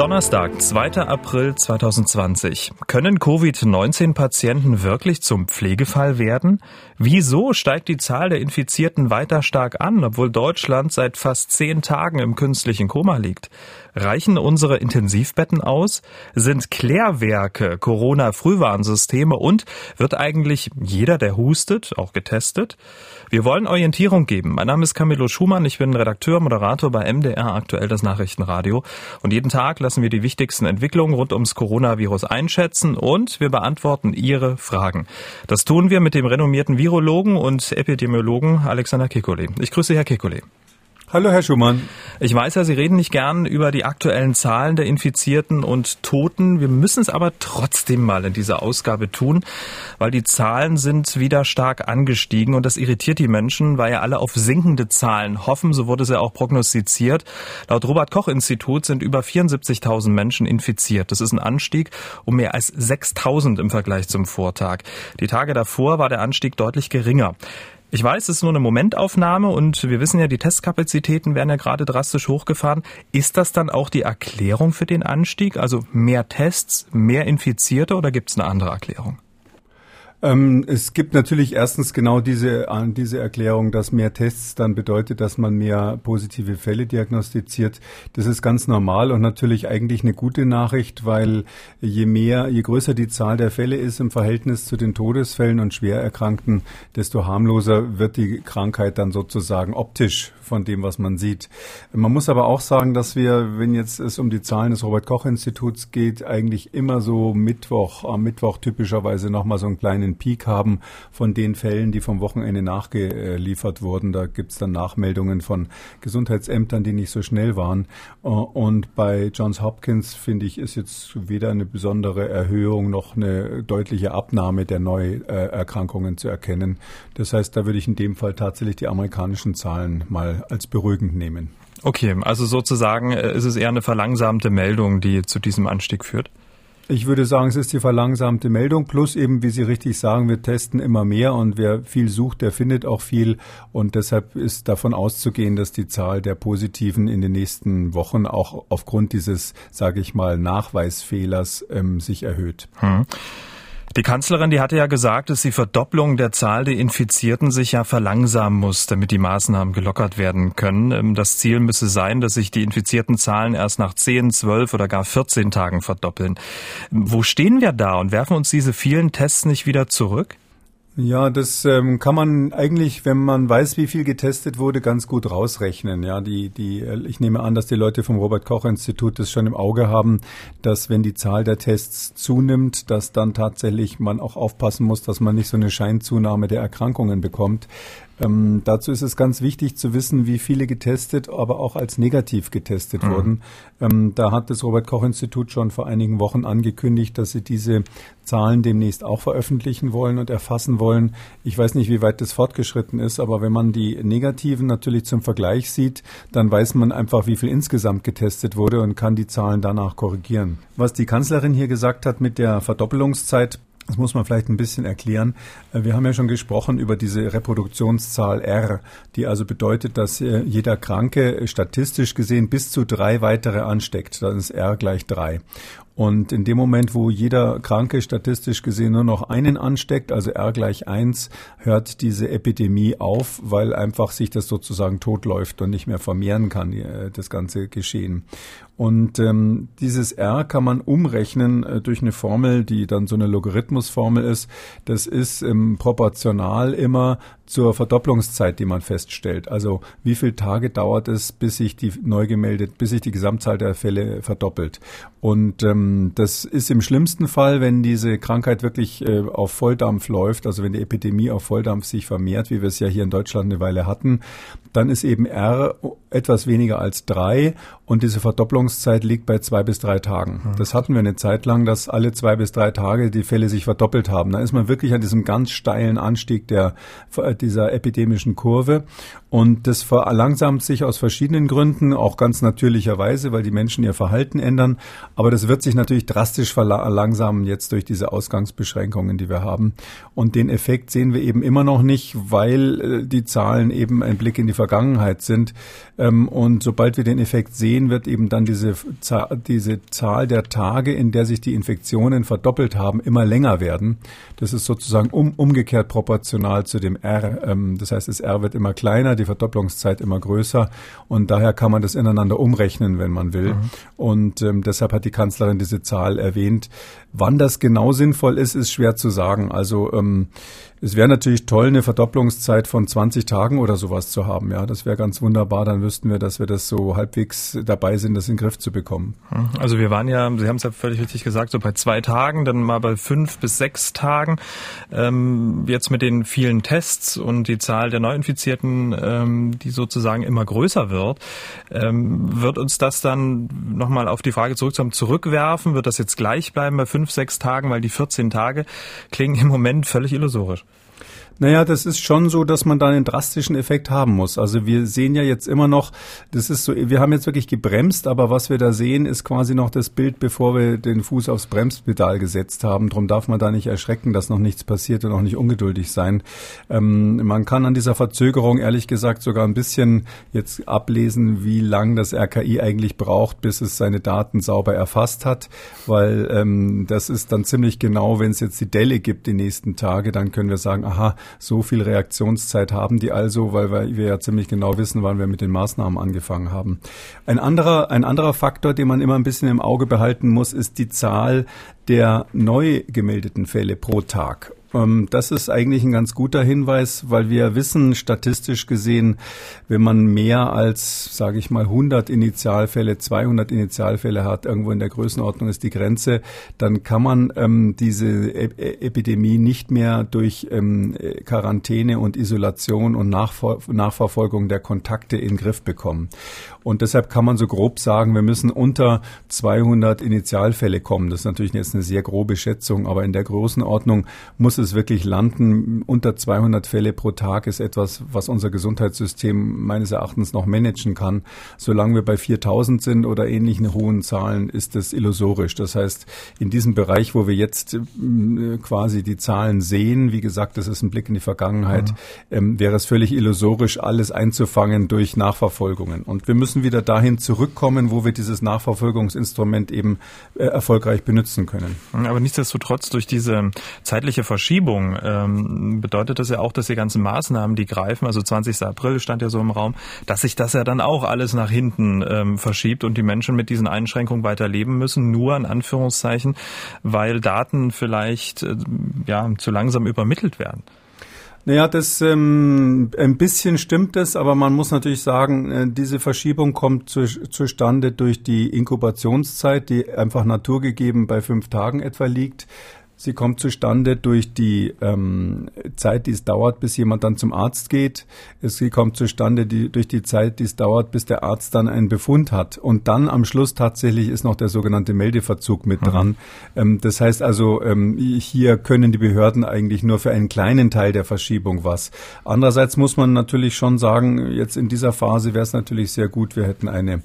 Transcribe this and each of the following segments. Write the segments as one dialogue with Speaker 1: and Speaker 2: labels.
Speaker 1: Donnerstag, 2. April 2020. Können Covid-19-Patienten wirklich zum Pflegefall werden? Wieso steigt die Zahl der Infizierten weiter stark an, obwohl Deutschland seit fast zehn Tagen im künstlichen Koma liegt? Reichen unsere Intensivbetten aus? Sind Klärwerke Corona-Frühwarnsysteme und wird eigentlich jeder, der hustet, auch getestet? Wir wollen Orientierung geben. Mein Name ist Camillo Schumann. Ich bin Redakteur, Moderator bei MDR aktuell das Nachrichtenradio. Und jeden Tag lassen wir die wichtigsten Entwicklungen rund ums Coronavirus einschätzen und wir beantworten Ihre Fragen. Das tun wir mit dem renommierten Virologen und Epidemiologen Alexander Kekulé. Ich grüße Herr Kekulé.
Speaker 2: Hallo, Herr Schumann.
Speaker 1: Ich weiß ja, Sie reden nicht gern über die aktuellen Zahlen der Infizierten und Toten. Wir müssen es aber trotzdem mal in dieser Ausgabe tun, weil die Zahlen sind wieder stark angestiegen und das irritiert die Menschen, weil ja alle auf sinkende Zahlen hoffen. So wurde es ja auch prognostiziert. Laut Robert Koch Institut sind über 74.000 Menschen infiziert. Das ist ein Anstieg um mehr als 6.000 im Vergleich zum Vortag. Die Tage davor war der Anstieg deutlich geringer. Ich weiß, es ist nur eine Momentaufnahme und wir wissen ja, die Testkapazitäten werden ja gerade drastisch hochgefahren. Ist das dann auch die Erklärung für den Anstieg? Also mehr Tests, mehr Infizierte oder gibt es eine andere Erklärung?
Speaker 2: Ähm, es gibt natürlich erstens genau diese, äh, diese Erklärung, dass mehr Tests dann bedeutet, dass man mehr positive Fälle diagnostiziert. Das ist ganz normal und natürlich eigentlich eine gute Nachricht, weil je mehr, je größer die Zahl der Fälle ist im Verhältnis zu den Todesfällen und Schwererkrankten, desto harmloser wird die Krankheit dann sozusagen optisch von dem, was man sieht. Man muss aber auch sagen, dass wir, wenn jetzt es um die Zahlen des Robert Koch Instituts geht, eigentlich immer so Mittwoch, am Mittwoch typischerweise nochmal so einen kleinen einen Peak haben von den Fällen, die vom Wochenende nachgeliefert wurden. Da gibt es dann Nachmeldungen von Gesundheitsämtern, die nicht so schnell waren. Äh, und bei Johns Hopkins, finde ich, ist jetzt weder eine besondere Erhöhung noch eine deutliche Abnahme der Neuerkrankungen zu erkennen. Das heißt, da würde ich in dem Fall tatsächlich die amerikanischen Zahlen mal als beruhigend nehmen.
Speaker 1: Okay, also sozusagen äh, ist es eher eine verlangsamte Meldung, die zu diesem Anstieg führt?
Speaker 2: Ich würde sagen, es ist die verlangsamte Meldung plus eben, wie Sie richtig sagen, wir testen immer mehr und wer viel sucht, der findet auch viel und deshalb ist davon auszugehen, dass die Zahl der Positiven in den nächsten Wochen auch aufgrund dieses, sage ich mal, Nachweisfehlers ähm, sich erhöht. Hm.
Speaker 1: Die Kanzlerin, die hatte ja gesagt, dass die Verdopplung der Zahl der Infizierten sich ja verlangsamen muss, damit die Maßnahmen gelockert werden können. Ähm, das Ziel müsse sein, dass sich die infizierten Zahlen erst nach 10, 12 oder gar 14 Tagen verdoppeln. Wo stehen wir da und werfen uns diese vielen Tests nicht wieder zurück?
Speaker 2: Ja, das ähm, kann man eigentlich, wenn man weiß, wie viel getestet wurde, ganz gut rausrechnen. Ja, die, die, ich nehme an, dass die Leute vom Robert Koch Institut das schon im Auge haben, dass wenn die Zahl der Tests zunimmt, dass dann tatsächlich man auch aufpassen muss, dass man nicht so eine Scheinzunahme der Erkrankungen bekommt. Ähm, dazu ist es ganz wichtig zu wissen, wie viele getestet, aber auch als negativ getestet mhm. wurden. Ähm, da hat das Robert Koch Institut schon vor einigen Wochen angekündigt, dass sie diese Zahlen demnächst auch veröffentlichen wollen und erfassen wollen. Ich weiß nicht, wie weit das fortgeschritten ist, aber wenn man die negativen natürlich zum Vergleich sieht, dann weiß man einfach, wie viel insgesamt getestet wurde und kann die Zahlen danach korrigieren. Was die Kanzlerin hier gesagt hat mit der Verdoppelungszeit, das muss man vielleicht ein bisschen erklären. Äh, wir haben ja schon gesprochen über diese Reproduktionszahl R, die also bedeutet, dass äh, jeder Kranke statistisch gesehen bis zu drei weitere ansteckt. Dann ist R gleich drei. Und in dem Moment, wo jeder Kranke statistisch gesehen nur noch einen ansteckt, also R gleich eins, hört diese Epidemie auf, weil einfach sich das sozusagen totläuft und nicht mehr vermehren kann, äh, das ganze Geschehen. Und ähm, dieses R kann man umrechnen äh, durch eine Formel, die dann so eine Logarithmusformel ist. Das ist ähm, proportional immer zur Verdopplungszeit, die man feststellt. Also wie viele Tage dauert es, bis sich die neu gemeldet, bis sich die Gesamtzahl der Fälle verdoppelt. Und ähm, das ist im schlimmsten Fall, wenn diese Krankheit wirklich äh, auf Volldampf läuft, also wenn die Epidemie auf Volldampf sich vermehrt, wie wir es ja hier in Deutschland eine Weile hatten, dann ist eben R etwas weniger als drei und diese Verdopplungszeit liegt bei zwei bis drei Tagen. Mhm. Das hatten wir eine Zeit lang, dass alle zwei bis drei Tage die Fälle sich verdoppelt haben. Da ist man wirklich an diesem ganz steilen Anstieg der, dieser epidemischen Kurve. Und das verlangsamt sich aus verschiedenen Gründen, auch ganz natürlicherweise, weil die Menschen ihr Verhalten ändern. Aber das wird sich natürlich drastisch verlangsamen jetzt durch diese Ausgangsbeschränkungen, die wir haben. Und den Effekt sehen wir eben immer noch nicht, weil äh, die Zahlen eben ein Blick in die Vergangenheit sind. Ähm, und sobald wir den Effekt sehen, wird eben dann diese, diese Zahl der Tage, in der sich die Infektionen verdoppelt haben, immer länger werden. Das ist sozusagen um, umgekehrt proportional zu dem R. Ähm, das heißt, das R wird immer kleiner die Verdopplungszeit immer größer und daher kann man das ineinander umrechnen, wenn man will. Mhm. Und ähm, deshalb hat die Kanzlerin diese Zahl erwähnt. Wann das genau sinnvoll ist, ist schwer zu sagen. Also ähm, es wäre natürlich toll, eine Verdopplungszeit von 20 Tagen oder sowas zu haben. Ja, das wäre ganz wunderbar. Dann wüssten wir, dass wir das so halbwegs dabei sind, das in den Griff zu bekommen.
Speaker 1: Also wir waren ja, Sie haben es ja völlig richtig gesagt, so bei zwei Tagen, dann mal bei fünf bis sechs Tagen. Ähm, jetzt mit den vielen Tests und die Zahl der Neuinfizierten, ähm, die sozusagen immer größer wird, ähm, wird uns das dann nochmal auf die Frage zurückzukommen, zurückwerfen? Wird das jetzt gleich bleiben bei fünf, sechs Tagen? Weil die 14 Tage klingen im Moment völlig illusorisch.
Speaker 2: Naja, das ist schon so, dass man da einen drastischen Effekt haben muss. Also wir sehen ja jetzt immer noch, das ist so, wir haben jetzt wirklich gebremst, aber was wir da sehen, ist quasi noch das Bild, bevor wir den Fuß aufs Bremspedal gesetzt haben. Darum darf man da nicht erschrecken, dass noch nichts passiert und auch nicht ungeduldig sein. Ähm, man kann an dieser Verzögerung ehrlich gesagt sogar ein bisschen jetzt ablesen, wie lang das RKI eigentlich braucht, bis es seine Daten sauber erfasst hat, weil ähm, das ist dann ziemlich genau, wenn es jetzt die Delle gibt die nächsten Tage, dann können wir sagen, aha, so viel Reaktionszeit haben die also, weil wir ja ziemlich genau wissen, wann wir mit den Maßnahmen angefangen haben. Ein anderer, ein anderer Faktor, den man immer ein bisschen im Auge behalten muss, ist die Zahl der neu gemeldeten Fälle pro Tag. Ähm, das ist eigentlich ein ganz guter Hinweis, weil wir wissen, statistisch gesehen, wenn man mehr als, sage ich mal, 100 Initialfälle, 200 Initialfälle hat, irgendwo in der Größenordnung ist die Grenze, dann kann man ähm, diese e e Epidemie nicht mehr durch ähm, Quarantäne und Isolation und Nachver Nachverfolgung der Kontakte in den Griff bekommen. Und deshalb kann man so grob sagen, wir müssen unter 200 Initialfälle kommen. Das ist natürlich jetzt eine sehr grobe Schätzung, aber in der Größenordnung muss es wirklich landen. Unter 200 Fälle pro Tag ist etwas, was unser Gesundheitssystem meines Erachtens noch managen kann. Solange wir bei 4000 sind oder ähnlichen hohen Zahlen, ist das illusorisch. Das heißt, in diesem Bereich, wo wir jetzt äh, quasi die Zahlen sehen, wie gesagt, das ist ein Blick in die Vergangenheit, mhm. ähm, wäre es völlig illusorisch, alles einzufangen durch Nachverfolgungen. Und wir müssen wieder dahin zurückkommen, wo wir dieses Nachverfolgungsinstrument eben äh, erfolgreich benutzen können.
Speaker 1: Aber nichtsdestotrotz durch diese zeitliche Verschiebung Verschiebung ähm, bedeutet das ja auch, dass die ganzen Maßnahmen, die greifen, also 20. April stand ja so im Raum, dass sich das ja dann auch alles nach hinten ähm, verschiebt und die Menschen mit diesen Einschränkungen weiter leben müssen, nur in Anführungszeichen, weil Daten vielleicht äh, ja zu langsam übermittelt werden.
Speaker 2: Naja, das ähm, ein bisschen stimmt es, aber man muss natürlich sagen, äh, diese Verschiebung kommt zu, zustande durch die Inkubationszeit, die einfach naturgegeben bei fünf Tagen etwa liegt. Sie kommt zustande durch die ähm, Zeit, die es dauert, bis jemand dann zum Arzt geht. Sie kommt zustande die, durch die Zeit, die es dauert, bis der Arzt dann einen Befund hat. Und dann am Schluss tatsächlich ist noch der sogenannte Meldeverzug mit mhm. dran. Ähm, das heißt also, ähm, hier können die Behörden eigentlich nur für einen kleinen Teil der Verschiebung was. Andererseits muss man natürlich schon sagen, jetzt in dieser Phase wäre es natürlich sehr gut, wir hätten eine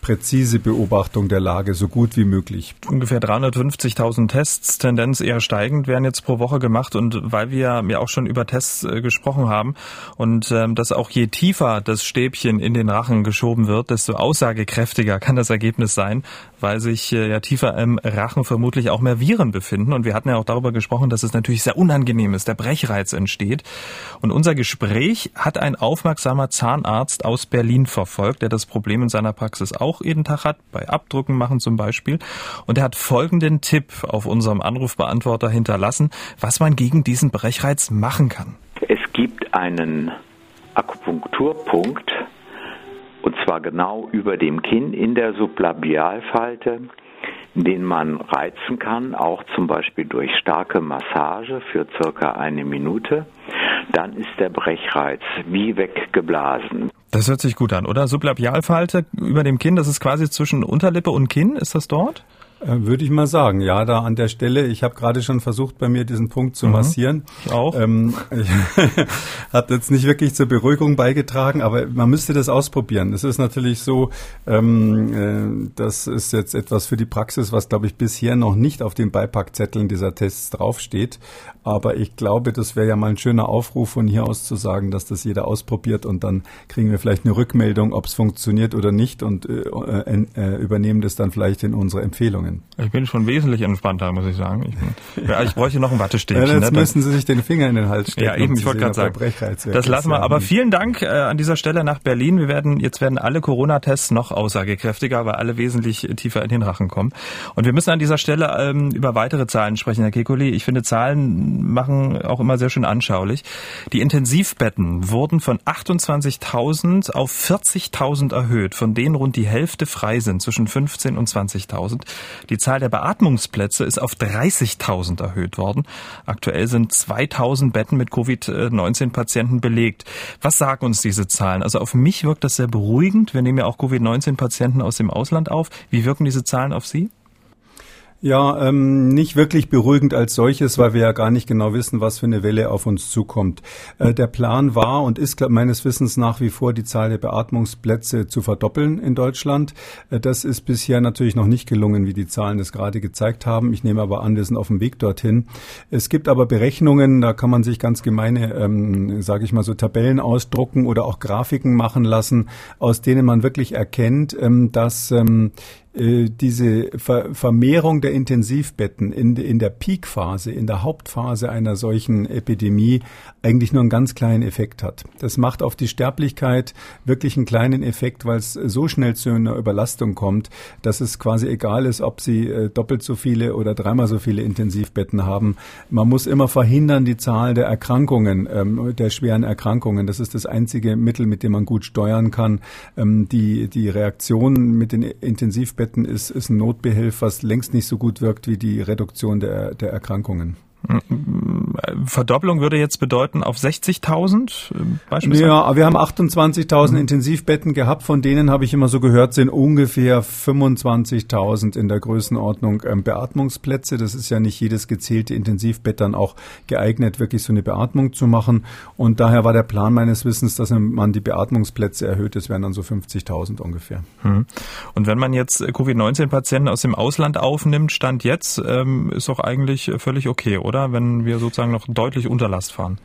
Speaker 2: präzise Beobachtung der Lage so gut wie möglich.
Speaker 1: Ungefähr 350.000 Tests, Tendenz eher steigend, werden jetzt pro Woche gemacht. Und weil wir ja auch schon über Tests äh, gesprochen haben und ähm, dass auch je tiefer das Stäbchen in den Rachen geschoben wird, desto aussagekräftiger kann das Ergebnis sein, weil sich äh, ja tiefer im Rachen vermutlich auch mehr Viren befinden. Und wir hatten ja auch darüber gesprochen, dass es natürlich sehr unangenehm ist, der Brechreiz entsteht. Und unser Gespräch hat ein aufmerksamer Zahnarzt aus Berlin verfolgt, der das Problem in seiner Praxis auch auch jeden Tag hat, bei Abdrucken machen zum Beispiel. Und er hat folgenden Tipp auf unserem Anrufbeantworter hinterlassen, was man gegen diesen Brechreiz machen kann.
Speaker 3: Es gibt einen Akupunkturpunkt, und zwar genau über dem Kinn in der Sublabialfalte, den man reizen kann, auch zum Beispiel durch starke Massage für circa eine Minute. Dann ist der Brechreiz wie weggeblasen.
Speaker 1: Das hört sich gut an, oder? Sublabialfalte über dem Kinn, das ist quasi zwischen Unterlippe und Kinn, ist das dort?
Speaker 2: Äh, würde ich mal sagen, ja, da an der Stelle. Ich habe gerade schon versucht, bei mir diesen Punkt zu mhm. massieren.
Speaker 1: Ich auch. Ähm,
Speaker 2: ich hat jetzt nicht wirklich zur Beruhigung beigetragen, aber man müsste das ausprobieren. Es ist natürlich so, ähm, äh, das ist jetzt etwas für die Praxis, was glaube ich bisher noch nicht auf den Beipackzetteln dieser Tests draufsteht. Aber ich glaube, das wäre ja mal ein schöner Aufruf von hier aus zu sagen, dass das jeder ausprobiert und dann kriegen wir vielleicht eine Rückmeldung, ob es funktioniert oder nicht und äh, äh, äh, übernehmen das dann vielleicht in unsere Empfehlungen.
Speaker 1: Ich bin schon wesentlich entspannter, muss ich sagen. Ich, bin, ja, ich bräuchte noch ein Wattestäbchen.
Speaker 2: Ja, jetzt ne? müssen Sie sich den Finger in den Hals stecken.
Speaker 1: Ja, eben, ich wollte gerade sagen. Das lassen wir. Aber vielen Dank äh, an dieser Stelle nach Berlin. Wir werden, jetzt werden alle Corona-Tests noch aussagekräftiger, weil alle wesentlich tiefer in den Rachen kommen. Und wir müssen an dieser Stelle ähm, über weitere Zahlen sprechen, Herr Kekuli. Ich finde, Zahlen machen auch immer sehr schön anschaulich. Die Intensivbetten wurden von 28.000 auf 40.000 erhöht, von denen rund die Hälfte frei sind, zwischen 15 und 20.000. Die Zahl der Beatmungsplätze ist auf 30.000 erhöht worden. Aktuell sind 2.000 Betten mit Covid-19-Patienten belegt. Was sagen uns diese Zahlen? Also auf mich wirkt das sehr beruhigend. Wir nehmen ja auch Covid-19-Patienten aus dem Ausland auf. Wie wirken diese Zahlen auf Sie?
Speaker 2: Ja, ähm, nicht wirklich beruhigend als solches, weil wir ja gar nicht genau wissen, was für eine Welle auf uns zukommt. Äh, der Plan war und ist meines Wissens nach wie vor, die Zahl der Beatmungsplätze zu verdoppeln in Deutschland. Äh, das ist bisher natürlich noch nicht gelungen, wie die Zahlen es gerade gezeigt haben. Ich nehme aber an, wir sind auf dem Weg dorthin. Es gibt aber Berechnungen, da kann man sich ganz gemeine, ähm, sage ich mal so, Tabellen ausdrucken oder auch Grafiken machen lassen, aus denen man wirklich erkennt, ähm, dass ähm, äh, diese Ver Vermehrung der Intensivbetten in, in der Peakphase, in der Hauptphase einer solchen Epidemie eigentlich nur einen ganz kleinen Effekt hat. Das macht auf die Sterblichkeit wirklich einen kleinen Effekt, weil es so schnell zu einer Überlastung kommt, dass es quasi egal ist, ob sie äh, doppelt so viele oder dreimal so viele Intensivbetten haben. Man muss immer verhindern die Zahl der Erkrankungen, ähm, der schweren Erkrankungen. Das ist das einzige Mittel, mit dem man gut steuern kann. Ähm, die, die Reaktion mit den Intensivbetten Betten ist, ist ein Notbehelf, was längst nicht so gut wirkt wie die Reduktion der, der Erkrankungen.
Speaker 1: Verdopplung würde jetzt bedeuten auf 60.000 äh, beispielsweise?
Speaker 2: Ja, wir haben 28.000 mhm. Intensivbetten gehabt. Von denen habe ich immer so gehört, sind ungefähr 25.000 in der Größenordnung ähm, Beatmungsplätze. Das ist ja nicht jedes gezählte Intensivbett dann auch geeignet, wirklich so eine Beatmung zu machen. Und daher war der Plan meines Wissens, dass man die Beatmungsplätze erhöht. Das wären dann so 50.000 ungefähr.
Speaker 1: Mhm. Und wenn man jetzt Covid-19-Patienten aus dem Ausland aufnimmt, Stand jetzt, ähm, ist doch eigentlich völlig okay, oder? Oder? Wenn wir sozusagen noch deutlich unter Last fahren.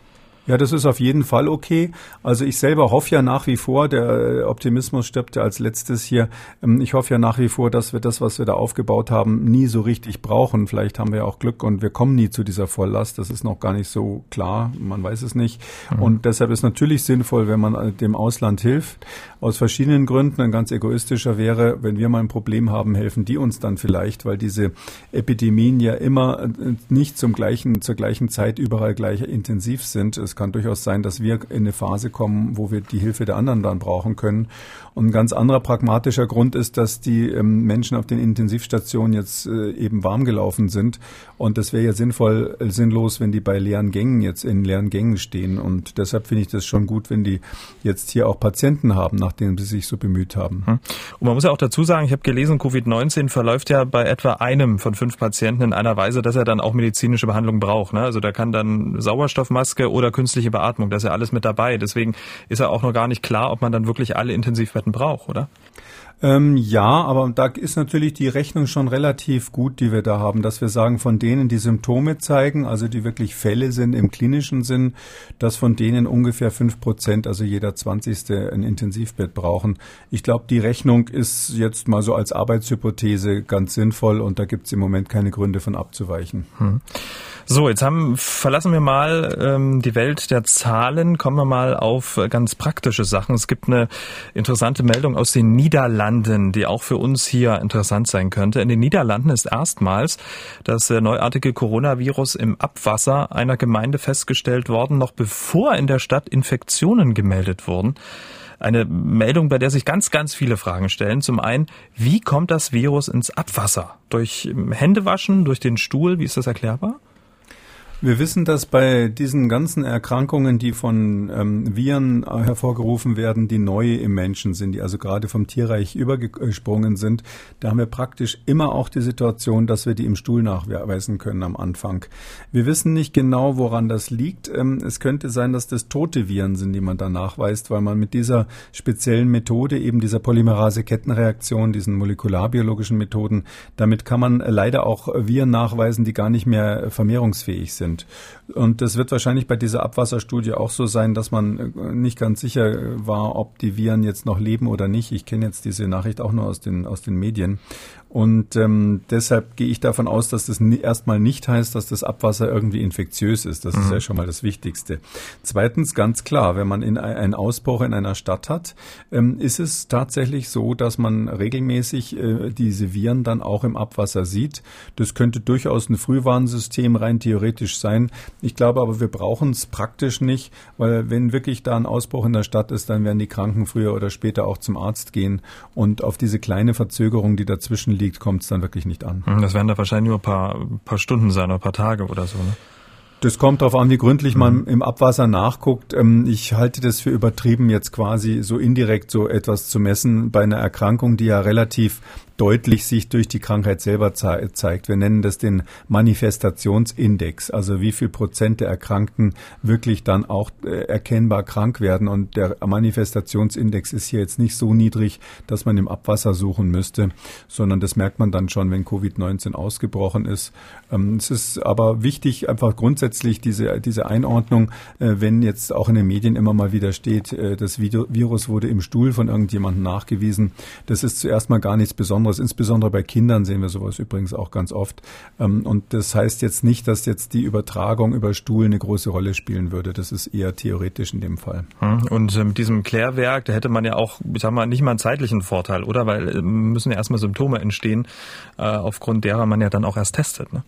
Speaker 2: Ja, das ist auf jeden Fall okay. Also ich selber hoffe ja nach wie vor, der äh, Optimismus stirbt ja als letztes hier. Ähm, ich hoffe ja nach wie vor, dass wir das, was wir da aufgebaut haben, nie so richtig brauchen. Vielleicht haben wir auch Glück und wir kommen nie zu dieser Volllast. Das ist noch gar nicht so klar. Man weiß es nicht. Mhm. Und deshalb ist natürlich sinnvoll, wenn man äh, dem Ausland hilft. Aus verschiedenen Gründen. Ein ganz egoistischer wäre, wenn wir mal ein Problem haben, helfen die uns dann vielleicht, weil diese Epidemien ja immer äh, nicht zum gleichen, zur gleichen Zeit überall gleich intensiv sind. Es kann durchaus sein, dass wir in eine Phase kommen, wo wir die Hilfe der anderen dann brauchen können. Und ein ganz anderer pragmatischer Grund ist, dass die ähm, Menschen auf den Intensivstationen jetzt äh, eben warm gelaufen sind. Und das wäre ja sinnvoll, äh, sinnlos, wenn die bei leeren Gängen jetzt in leeren Gängen stehen. Und deshalb finde ich das schon gut, wenn die jetzt hier auch Patienten haben, nachdem sie sich so bemüht haben. Hm.
Speaker 1: Und man muss ja auch dazu sagen, ich habe gelesen, Covid-19 verläuft ja bei etwa einem von fünf Patienten in einer Weise, dass er dann auch medizinische Behandlung braucht. Ne? Also da kann dann Sauerstoffmaske oder künstliche Beatmung, das ist ja alles mit dabei. Deswegen ist ja auch noch gar nicht klar, ob man dann wirklich alle Intensivbetten braucht, oder?
Speaker 2: Ähm, ja, aber da ist natürlich die Rechnung schon relativ gut, die wir da haben, dass wir sagen, von denen, die Symptome zeigen, also die wirklich Fälle sind im klinischen Sinn, dass von denen ungefähr fünf Prozent, also jeder zwanzigste, ein Intensivbett brauchen. Ich glaube, die Rechnung ist jetzt mal so als Arbeitshypothese ganz sinnvoll und da gibt es im Moment keine Gründe von abzuweichen. Hm.
Speaker 1: So, jetzt haben, verlassen wir mal ähm, die Welt der Zahlen, kommen wir mal auf ganz praktische Sachen. Es gibt eine interessante Meldung aus den Niederlanden, die auch für uns hier interessant sein könnte. In den Niederlanden ist erstmals das äh, neuartige Coronavirus im Abwasser einer Gemeinde festgestellt worden, noch bevor in der Stadt Infektionen gemeldet wurden. Eine Meldung, bei der sich ganz, ganz viele Fragen stellen. Zum einen, wie kommt das Virus ins Abwasser? Durch Händewaschen, durch den Stuhl? Wie ist das erklärbar?
Speaker 2: Wir wissen, dass bei diesen ganzen Erkrankungen, die von ähm, Viren hervorgerufen werden, die neu im Menschen sind, die also gerade vom Tierreich übergesprungen sind, da haben wir praktisch immer auch die Situation, dass wir die im Stuhl nachweisen können am Anfang. Wir wissen nicht genau, woran das liegt. Ähm, es könnte sein, dass das tote Viren sind, die man da nachweist, weil man mit dieser speziellen Methode, eben dieser Polymerase-Kettenreaktion, diesen molekularbiologischen Methoden, damit kann man leider auch Viren nachweisen, die gar nicht mehr vermehrungsfähig sind sind. Und das wird wahrscheinlich bei dieser Abwasserstudie auch so sein, dass man äh, nicht ganz sicher war, ob die Viren jetzt noch leben oder nicht. Ich kenne jetzt diese Nachricht auch nur aus den, aus den Medien. Und ähm, deshalb gehe ich davon aus, dass das erstmal nicht heißt, dass das Abwasser irgendwie infektiös ist. Das mhm. ist ja schon mal das Wichtigste. Zweitens, ganz klar, wenn man in einen Ausbruch in einer Stadt hat, ähm, ist es tatsächlich so, dass man regelmäßig äh, diese Viren dann auch im Abwasser sieht. Das könnte durchaus ein Frühwarnsystem rein theoretisch sein. Ich glaube aber, wir brauchen es praktisch nicht, weil wenn wirklich da ein Ausbruch in der Stadt ist, dann werden die Kranken früher oder später auch zum Arzt gehen. Und auf diese kleine Verzögerung, die dazwischen liegt, liegt, kommt es dann wirklich nicht an.
Speaker 1: Das werden da wahrscheinlich nur ein paar, paar Stunden sein oder ein paar Tage oder so. Ne?
Speaker 2: Das kommt darauf an, wie gründlich man mhm. im Abwasser nachguckt. Ähm, ich halte das für übertrieben, jetzt quasi so indirekt so etwas zu messen bei einer Erkrankung, die ja relativ deutlich sich durch die Krankheit selber ze zeigt. Wir nennen das den Manifestationsindex, also wie viel Prozent der Erkrankten wirklich dann auch äh, erkennbar krank werden. Und der Manifestationsindex ist hier jetzt nicht so niedrig, dass man im Abwasser suchen müsste, sondern das merkt man dann schon, wenn Covid-19 ausgebrochen ist. Ähm, es ist aber wichtig, einfach grundsätzlich diese, diese Einordnung, äh, wenn jetzt auch in den Medien immer mal wieder steht, äh, das Virus wurde im Stuhl von irgendjemandem nachgewiesen. Das ist zuerst mal gar nichts Besonderes Besonderes. Insbesondere bei Kindern sehen wir sowas übrigens auch ganz oft. Ähm, und das heißt jetzt nicht, dass jetzt die Übertragung über Stuhl eine große Rolle spielen würde. Das ist eher theoretisch in dem Fall.
Speaker 1: Hm. Und mit diesem Klärwerk, da hätte man ja auch, ich sag mal, nicht mal einen zeitlichen Vorteil, oder? Weil äh, müssen ja erstmal Symptome entstehen, äh, aufgrund derer man ja dann auch erst testet. Ne?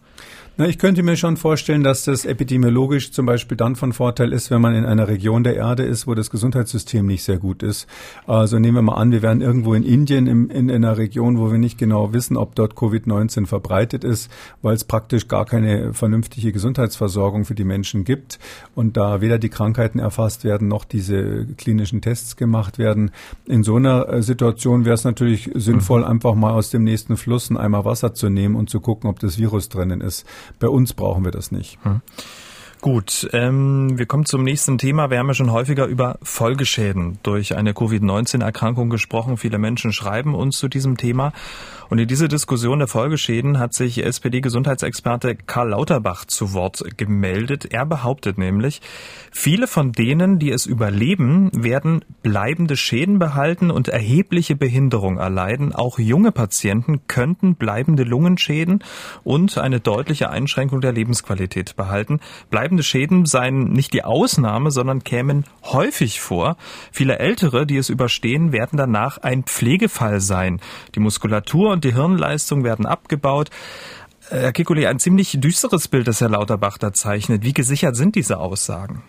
Speaker 2: Na, ich könnte mir schon vorstellen, dass das epidemiologisch zum Beispiel dann von Vorteil ist, wenn man in einer Region der Erde ist, wo das Gesundheitssystem nicht sehr gut ist. Also nehmen wir mal an, wir wären irgendwo in Indien in, in einer Region, wo wir nicht genau wissen, ob dort Covid-19 verbreitet ist, weil es praktisch gar keine vernünftige Gesundheitsversorgung für die Menschen gibt und da weder die Krankheiten erfasst werden noch diese klinischen Tests gemacht werden. In so einer äh, Situation wäre es natürlich sinnvoll, mhm. einfach mal aus dem nächsten Fluss ein Eimer Wasser zu nehmen und zu gucken, ob das Virus drinnen ist. Bei uns brauchen wir das nicht. Hm.
Speaker 1: Gut, ähm, wir kommen zum nächsten Thema. Wir haben ja schon häufiger über Folgeschäden durch eine Covid-19-Erkrankung gesprochen. Viele Menschen schreiben uns zu diesem Thema. Und in dieser Diskussion der Folgeschäden hat sich SPD-Gesundheitsexperte Karl Lauterbach zu Wort gemeldet. Er behauptet nämlich, viele von denen, die es überleben, werden bleibende Schäden behalten und erhebliche Behinderung erleiden. Auch junge Patienten könnten bleibende Lungenschäden und eine deutliche Einschränkung der Lebensqualität behalten. Bleibende Schäden seien nicht die Ausnahme, sondern kämen häufig vor. Viele Ältere, die es überstehen, werden danach ein Pflegefall sein. Die Muskulatur und die Hirnleistung werden abgebaut. Äh, Herr Kikuli, ein ziemlich düsteres Bild, das Herr Lauterbach da zeichnet. Wie gesichert sind diese Aussagen?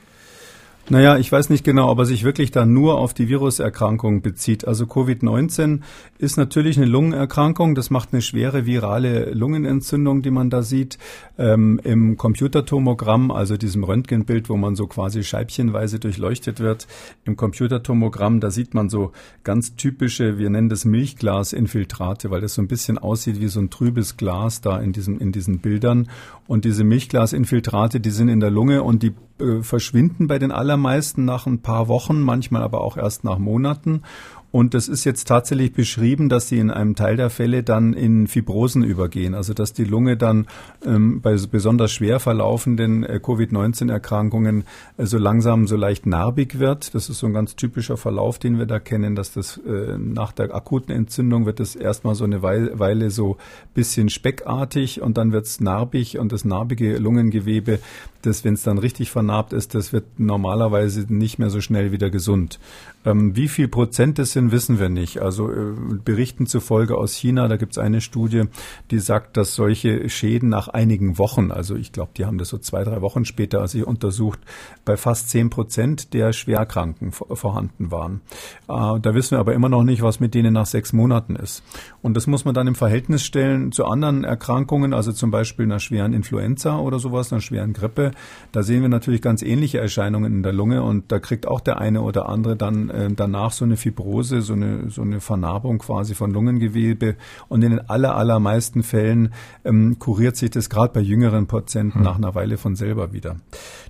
Speaker 2: Naja, ich weiß nicht genau, ob er sich wirklich da nur auf die Viruserkrankung bezieht. Also Covid-19 ist natürlich eine Lungenerkrankung. Das macht eine schwere virale Lungenentzündung, die man da sieht. Ähm, Im Computertomogramm, also diesem Röntgenbild, wo man so quasi scheibchenweise durchleuchtet wird, im Computertomogramm, da sieht man so ganz typische, wir nennen das Milchglasinfiltrate, weil das so ein bisschen aussieht wie so ein trübes Glas da in diesen, in diesen Bildern. Und diese Milchglasinfiltrate, die sind in der Lunge und die äh, verschwinden bei den allermeisten nach ein paar Wochen, manchmal aber auch erst nach Monaten. Und das ist jetzt tatsächlich beschrieben, dass sie in einem Teil der Fälle dann in Fibrosen übergehen. Also dass die Lunge dann ähm, bei besonders schwer verlaufenden äh, Covid-19-Erkrankungen äh, so langsam so leicht narbig wird. Das ist so ein ganz typischer Verlauf, den wir da kennen, dass das äh, nach der akuten Entzündung wird es erstmal so eine Weile, Weile so bisschen speckartig und dann wird es narbig und das narbige Lungengewebe, das, wenn es dann richtig vernarbt ist, das wird normalerweise nicht mehr so schnell wieder gesund. Ähm, wie viel Prozent das sind, wissen wir nicht. Also äh, Berichten zufolge aus China, da gibt es eine Studie, die sagt, dass solche Schäden nach einigen Wochen, also ich glaube, die haben das so zwei, drei Wochen später als sie untersucht, bei fast zehn Prozent der Schwerkranken vorhanden waren. Äh, da wissen wir aber immer noch nicht, was mit denen nach sechs Monaten ist. Und das muss man dann im Verhältnis stellen zu anderen Erkrankungen, also zum Beispiel einer schweren Influenza oder sowas, einer schweren Grippe. Da sehen wir natürlich ganz ähnliche Erscheinungen in der Lunge und da kriegt auch der eine oder andere dann äh, danach so eine Fibrose, so eine, so eine Vernarbung quasi von Lungengewebe. Und in den aller, allermeisten Fällen ähm, kuriert sich das gerade bei jüngeren Patienten hm. nach einer Weile von selber wieder.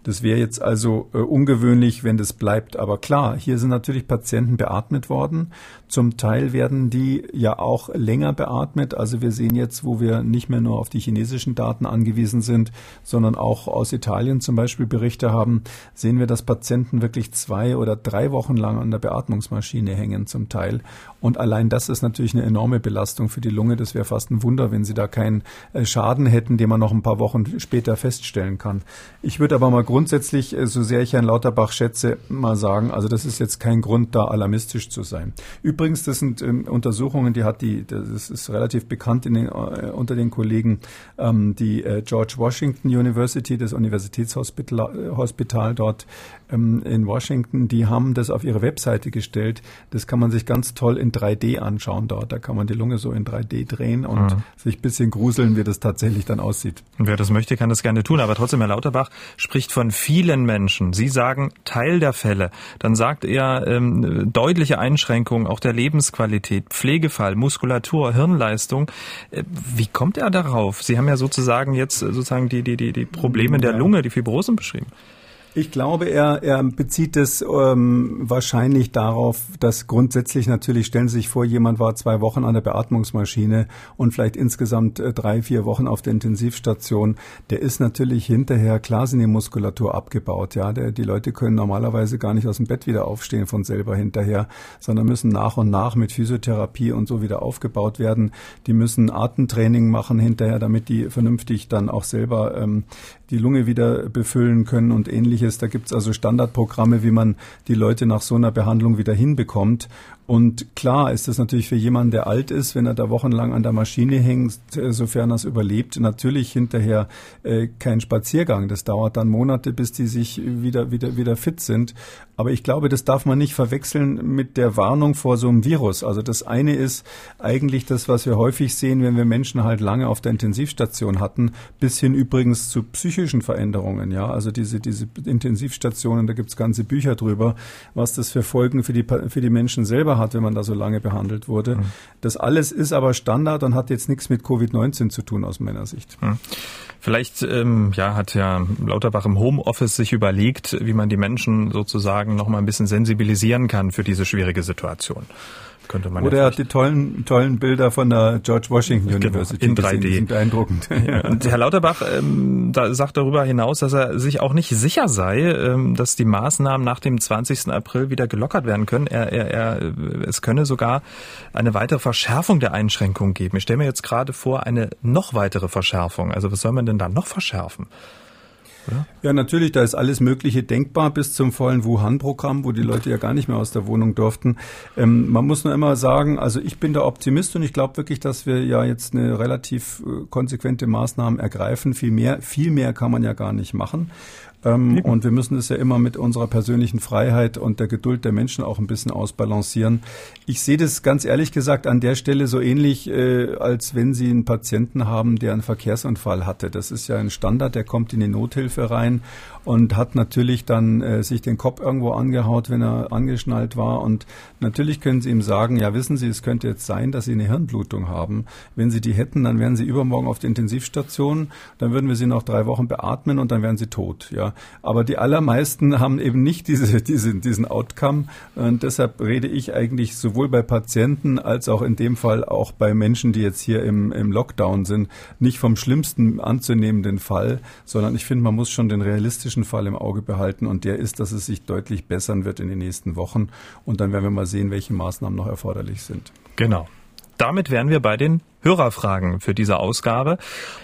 Speaker 2: Das wäre jetzt also äh, ungewöhnlich, wenn das bleibt. Aber klar, hier sind natürlich Patienten beatmet worden. Zum Teil werden die ja auch länger beatmet. Also wir sehen jetzt, wo wir nicht mehr nur auf die chinesischen Daten angewiesen sind, sondern auch aus Italien zum Beispiel Berichte haben, sehen wir, dass Patienten wirklich zwei oder drei Wochen lang an der Beatmungsmaschine hängen zum Teil. Und allein das ist natürlich eine enorme Belastung für die Lunge. Das wäre fast ein Wunder, wenn sie da keinen äh, Schaden hätten, den man noch ein paar Wochen später feststellen kann. Ich würde aber mal grundsätzlich, äh, so sehr ich Herrn Lauterbach schätze, mal sagen, also das ist jetzt kein Grund, da alarmistisch zu sein. Übrigens, das sind ähm, Untersuchungen, die hat die, das ist relativ bekannt in den, äh, unter den Kollegen, ähm, die äh, George Washington University, das Universitätshospital Hospital dort ähm, in Washington, die haben das auf ihre Webseite gestellt. Das kann man sich ganz toll in 3D anschauen dort. Da kann man die Lunge so in 3D drehen und mhm. sich bisschen gruseln, wie das tatsächlich dann aussieht.
Speaker 1: Wer das möchte, kann das gerne tun. Aber trotzdem, Herr Lauterbach spricht von vielen Menschen. Sie sagen Teil der Fälle. Dann sagt er ähm, deutliche Einschränkungen auch der Lebensqualität, Pflegefall, Muskulatur, Hirnleistung. Äh, wie kommt er darauf? Sie haben ja sozusagen jetzt sozusagen die, die, die, die Probleme der Lunge, die Fibrosen beschrieben.
Speaker 2: Ich glaube, er, er bezieht es ähm, wahrscheinlich darauf, dass grundsätzlich natürlich, stellen Sie sich vor, jemand war zwei Wochen an der Beatmungsmaschine und vielleicht insgesamt äh, drei, vier Wochen auf der Intensivstation. Der ist natürlich hinterher, klar sind die Muskulatur abgebaut. Ja, der, die Leute können normalerweise gar nicht aus dem Bett wieder aufstehen von selber hinterher, sondern müssen nach und nach mit Physiotherapie und so wieder aufgebaut werden. Die müssen Atemtraining machen hinterher, damit die vernünftig dann auch selber ähm, die Lunge wieder befüllen können und ähnliches. Da gibt's also Standardprogramme, wie man die Leute nach so einer Behandlung wieder hinbekommt. Und klar ist das natürlich für jemanden, der alt ist, wenn er da wochenlang an der Maschine hängt, äh, sofern er es überlebt, natürlich hinterher äh, kein Spaziergang. Das dauert dann Monate, bis die sich wieder, wieder, wieder fit sind. Aber ich glaube, das darf man nicht verwechseln mit der Warnung vor so einem Virus. Also das eine ist eigentlich das, was wir häufig sehen, wenn wir Menschen halt lange auf der Intensivstation hatten, bis hin übrigens zu psychischen Veränderungen. Ja, also diese, diese Intensivstationen, da gibt's ganze Bücher drüber, was das für Folgen für die, für die Menschen selber hat, wenn man da so lange behandelt wurde. Mhm. Das alles ist aber Standard und hat jetzt nichts mit Covid-19 zu tun aus meiner Sicht. Mhm.
Speaker 1: Vielleicht ähm, ja, hat ja Lauterbach im Homeoffice sich überlegt, wie man die Menschen sozusagen noch mal ein bisschen sensibilisieren kann für diese schwierige Situation
Speaker 2: könnte man. Oder er hat die tollen, tollen Bilder von der George Washington genau, University
Speaker 1: in 3D. Die sind
Speaker 2: beeindruckend.
Speaker 1: Ja. Und Herr Lauterbach ähm, da sagt darüber hinaus, dass er sich auch nicht sicher sei, ähm, dass die Maßnahmen nach dem 20. April wieder gelockert werden können. Er, er, er, es könne sogar eine weitere Verschärfung der Einschränkungen geben. Ich stelle mir jetzt gerade vor, eine noch weitere Verschärfung. Also was soll man denn da noch verschärfen?
Speaker 2: Oder? Ja, natürlich, da ist alles Mögliche denkbar bis zum vollen Wuhan-Programm, wo die Leute ja gar nicht mehr aus der Wohnung durften. Ähm, man muss nur immer sagen, also ich bin der Optimist und ich glaube wirklich, dass wir ja jetzt eine relativ äh, konsequente Maßnahmen ergreifen. Viel mehr, viel mehr kann man ja gar nicht machen. Ähm, und wir müssen es ja immer mit unserer persönlichen Freiheit und der Geduld der Menschen auch ein bisschen ausbalancieren. Ich sehe das ganz ehrlich gesagt an der Stelle so ähnlich, äh, als wenn Sie einen Patienten haben, der einen Verkehrsunfall hatte. Das ist ja ein Standard, der kommt in die Nothilfe rein und hat natürlich dann äh, sich den Kopf irgendwo angehaut, wenn er angeschnallt war. Und natürlich können Sie ihm sagen, ja wissen Sie, es könnte jetzt sein, dass Sie eine Hirnblutung haben. Wenn Sie die hätten, dann wären Sie übermorgen auf der Intensivstation, dann würden wir Sie noch drei Wochen beatmen und dann wären Sie tot. Ja, aber die allermeisten haben eben nicht diese, diese, diesen Outcome. Und deshalb rede ich eigentlich sowohl bei Patienten als auch in dem Fall auch bei Menschen, die jetzt hier im, im Lockdown sind, nicht vom schlimmsten anzunehmenden Fall, sondern ich finde, man muss schon den realistischen Fall im Auge behalten und der ist, dass es sich deutlich bessern wird in den nächsten Wochen. Und dann werden wir mal sehen, welche Maßnahmen noch erforderlich sind.
Speaker 1: Genau. damit wären wir bei den Hörerfragen für diese Ausgabe.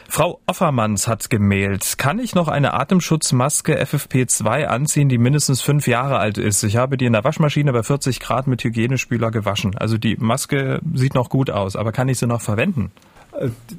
Speaker 1: Frau Offermanns hat gemailt. Kann ich noch eine Atemschutzmaske FFP2 anziehen, die mindestens fünf Jahre alt ist? Ich habe die in der Waschmaschine bei 40 Grad mit Hygienespüler gewaschen. Also die Maske sieht noch gut aus, aber kann ich sie noch verwenden?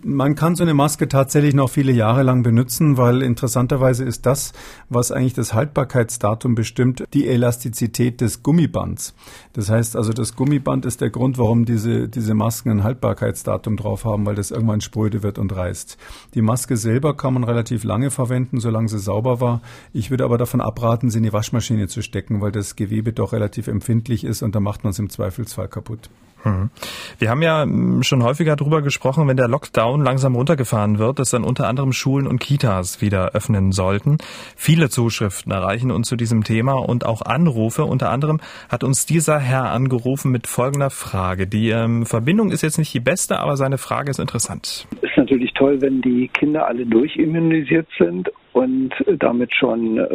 Speaker 2: Man kann so eine Maske tatsächlich noch viele Jahre lang benutzen, weil interessanterweise ist das, was eigentlich das Haltbarkeitsdatum bestimmt, die Elastizität des Gummibands. Das heißt also, das Gummiband ist der Grund, warum diese, diese Masken ein Haltbarkeitsdatum drauf haben, weil das irgendwann spröde wird und reißt. Die Maske selber kann man relativ lange verwenden, solange sie sauber war. Ich würde aber davon abraten, sie in die Waschmaschine zu stecken, weil das Gewebe doch relativ empfindlich ist und da macht man es im Zweifelsfall kaputt.
Speaker 1: Hm. Wir haben ja hm, schon häufiger darüber gesprochen, wenn der Lockdown langsam runtergefahren wird, dass dann unter anderem Schulen und Kitas wieder öffnen sollten. Viele Zuschriften erreichen uns zu diesem Thema und auch Anrufe. Unter anderem hat uns dieser Herr angerufen mit folgender Frage. Die ähm, Verbindung ist jetzt nicht die beste, aber seine Frage ist interessant.
Speaker 4: Es ist natürlich toll, wenn die Kinder alle durchimmunisiert sind und damit schon äh,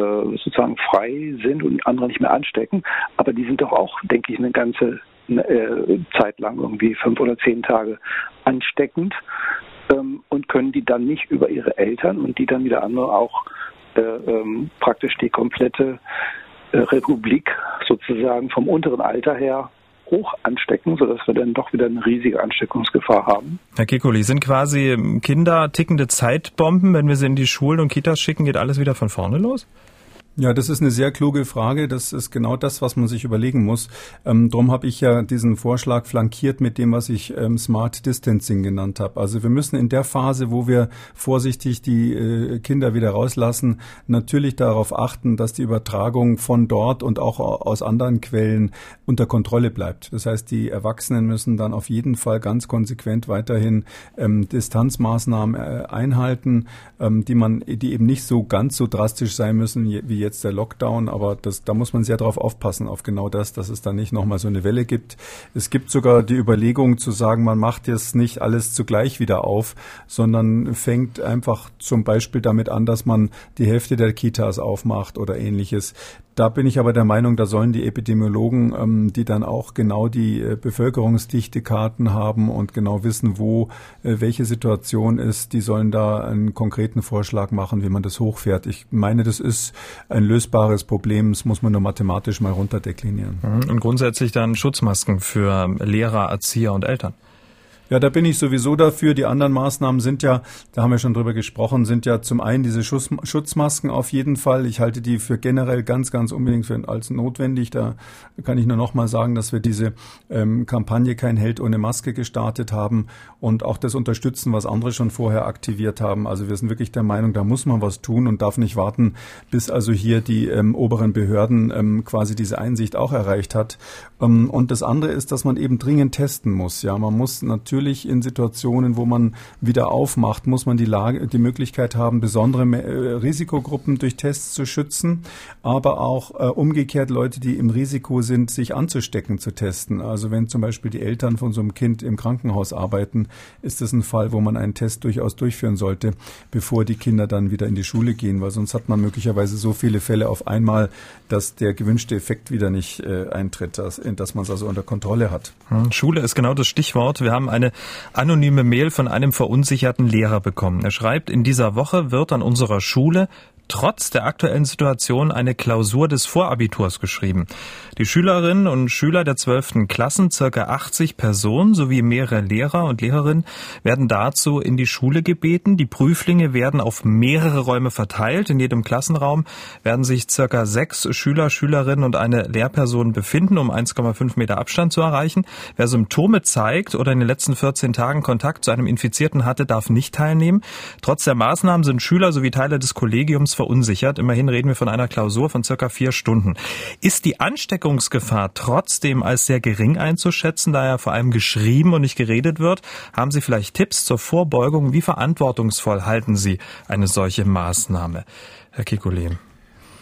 Speaker 4: sozusagen frei sind und andere nicht mehr anstecken. Aber die sind doch auch, denke ich, eine ganze äh, Zeit lang, irgendwie fünf oder zehn Tage ansteckend ähm, und können die dann nicht über ihre Eltern und die dann wieder andere auch äh, ähm, praktisch die komplette äh, Republik sozusagen vom unteren Alter her hoch anstecken, sodass wir dann doch wieder eine riesige Ansteckungsgefahr haben.
Speaker 1: Herr Kikuli, sind quasi Kinder tickende Zeitbomben, wenn wir sie in die Schulen und Kitas schicken, geht alles wieder von vorne los?
Speaker 2: Ja, das ist eine sehr kluge Frage. Das ist genau das, was man sich überlegen muss. Ähm, darum habe ich ja diesen Vorschlag flankiert mit dem, was ich ähm, Smart Distancing genannt habe. Also wir müssen in der Phase, wo wir vorsichtig die äh, Kinder wieder rauslassen, natürlich darauf achten, dass die Übertragung von dort und auch aus anderen Quellen unter Kontrolle bleibt. Das heißt, die Erwachsenen müssen dann auf jeden Fall ganz konsequent weiterhin ähm, Distanzmaßnahmen äh, einhalten, ähm, die man, die eben nicht so ganz so drastisch sein müssen wie jetzt der Lockdown, aber das, da muss man sehr darauf aufpassen, auf genau das, dass es da nicht nochmal so eine Welle gibt. Es gibt sogar die Überlegung zu sagen, man macht jetzt nicht alles zugleich wieder auf, sondern fängt einfach zum Beispiel damit an, dass man die Hälfte der Kitas aufmacht oder ähnliches. Da bin ich aber der Meinung, da sollen die Epidemiologen, ähm, die dann auch genau die äh, Bevölkerungsdichtekarten haben und genau wissen, wo äh, welche Situation ist, die sollen da einen konkreten Vorschlag machen, wie man das hochfährt. Ich meine, das ist ein lösbares Problem, das muss man nur mathematisch mal runterdeklinieren.
Speaker 1: Mhm. Und grundsätzlich dann Schutzmasken für Lehrer, Erzieher und Eltern.
Speaker 2: Ja, da bin ich sowieso dafür. Die anderen Maßnahmen sind ja, da haben wir schon drüber gesprochen, sind ja zum einen diese Schutz, Schutzmasken auf jeden Fall. Ich halte die für generell ganz, ganz unbedingt für, als notwendig. Da kann ich nur noch mal sagen, dass wir diese ähm, Kampagne Kein Held ohne Maske gestartet haben und auch das unterstützen, was andere schon vorher aktiviert haben. Also wir sind wirklich der Meinung, da muss man was tun und darf nicht warten, bis also hier die ähm, oberen Behörden ähm, quasi diese Einsicht auch erreicht hat. Ähm, und das andere ist, dass man eben dringend testen muss. Ja, man muss natürlich natürlich in Situationen, wo man wieder aufmacht, muss man die Lage, die Möglichkeit haben, besondere äh, Risikogruppen durch Tests zu schützen, aber auch äh, umgekehrt Leute, die im Risiko sind, sich anzustecken, zu testen. Also wenn zum Beispiel die Eltern von so einem Kind im Krankenhaus arbeiten, ist das ein Fall, wo man einen Test durchaus durchführen sollte, bevor die Kinder dann wieder in die Schule gehen, weil sonst hat man möglicherweise so viele Fälle auf einmal, dass der gewünschte Effekt wieder nicht äh, eintritt, dass, dass man es also unter Kontrolle hat.
Speaker 1: Hm, Schule ist genau das Stichwort. Wir haben eine anonyme Mail von einem verunsicherten Lehrer bekommen. Er schreibt, in dieser Woche wird an unserer Schule trotz der aktuellen Situation eine Klausur des Vorabiturs geschrieben. Die Schülerinnen und Schüler der zwölften Klassen, circa 80 Personen sowie mehrere Lehrer und Lehrerinnen, werden dazu in die Schule gebeten. Die Prüflinge werden auf mehrere Räume verteilt. In jedem Klassenraum werden sich circa sechs Schüler, Schülerinnen und eine Lehrperson befinden, um 1,5 Meter Abstand zu erreichen. Wer Symptome zeigt oder in den letzten 14 Tagen Kontakt zu einem Infizierten hatte, darf nicht teilnehmen. Trotz der Maßnahmen sind Schüler sowie Teile des Kollegiums verunsichert. Immerhin reden wir von einer Klausur von circa vier Stunden. Ist die Ansteckungsgefahr trotzdem als sehr gering einzuschätzen, da ja vor allem geschrieben und nicht geredet wird? Haben Sie vielleicht Tipps zur Vorbeugung? Wie verantwortungsvoll halten Sie eine solche Maßnahme? Herr Kekulé.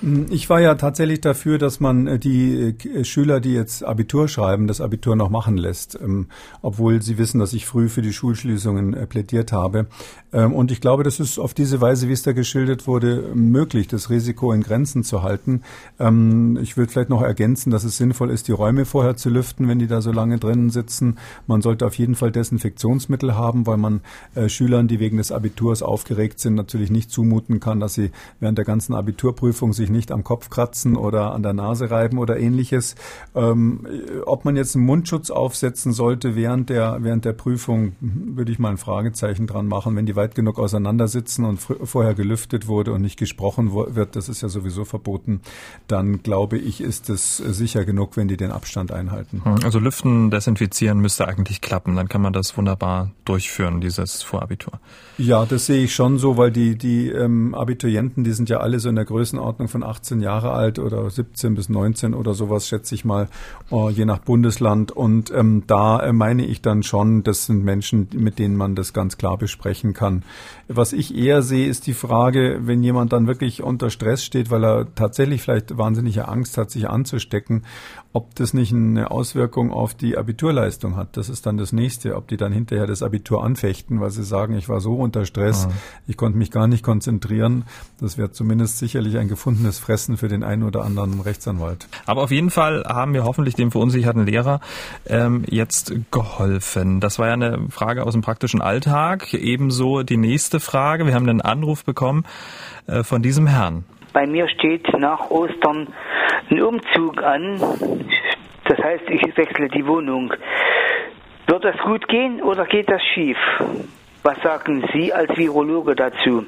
Speaker 2: Hm, ich war ja tatsächlich dafür, dass man äh, die äh, Schüler, die jetzt Abitur schreiben, das Abitur noch machen lässt, ähm, obwohl sie wissen, dass ich früh für die Schulschließungen äh, plädiert habe. Ähm, und ich glaube, das ist auf diese Weise, wie es da geschildert wurde, möglich, das Risiko in Grenzen zu halten. Ähm, ich würde vielleicht noch ergänzen, dass es sinnvoll ist, die Räume vorher zu lüften, wenn die da so lange drinnen sitzen. Man sollte auf jeden Fall Desinfektionsmittel haben, weil man Schülern, die wegen des Abiturs aufgeregt sind, natürlich nicht zumuten kann, dass sie während der ganzen Abiturprüfung sich sich nicht am Kopf kratzen oder an der Nase reiben oder ähnliches. Ähm, ob man jetzt einen Mundschutz aufsetzen sollte während der, während der Prüfung, würde ich mal ein Fragezeichen dran machen. Wenn die weit genug auseinandersitzen und vorher gelüftet wurde und nicht gesprochen wird, das ist ja sowieso verboten, dann glaube ich, ist es sicher genug, wenn die den Abstand einhalten.
Speaker 1: Hm, also lüften, desinfizieren müsste eigentlich klappen. Dann kann man das wunderbar durchführen, dieses Vorabitur.
Speaker 2: Ja, das sehe ich schon so, weil die, die ähm, Abiturienten, die sind ja alle so in der Größenordnung von 18 Jahre alt oder 17 bis 19 oder sowas, schätze ich mal, äh, je nach Bundesland. Und ähm, da äh, meine ich dann schon, das sind Menschen, mit denen man das ganz klar besprechen kann. Was ich eher sehe, ist die Frage, wenn jemand dann wirklich unter Stress steht, weil er tatsächlich vielleicht wahnsinnige Angst hat, sich anzustecken, ob das nicht eine Auswirkung auf die Abiturleistung hat. Das ist dann das nächste, ob die dann hinterher das Abitur anfechten, weil sie sagen, ich war so unter Stress, ah. ich konnte mich gar nicht konzentrieren. Das wäre zumindest sicherlich ein gefundenes Fressen für den einen oder anderen Rechtsanwalt.
Speaker 1: Aber auf jeden Fall haben wir hoffentlich dem verunsicherten Lehrer ähm, jetzt geholfen. Das war ja eine Frage aus dem praktischen Alltag. Ebenso die nächste Frage. Wir haben einen Anruf bekommen äh, von diesem Herrn.
Speaker 5: Bei mir steht nach Ostern ein Umzug an. Das heißt, ich wechsle die Wohnung. Wird das gut gehen oder geht das schief? Was sagen Sie als Virologe dazu?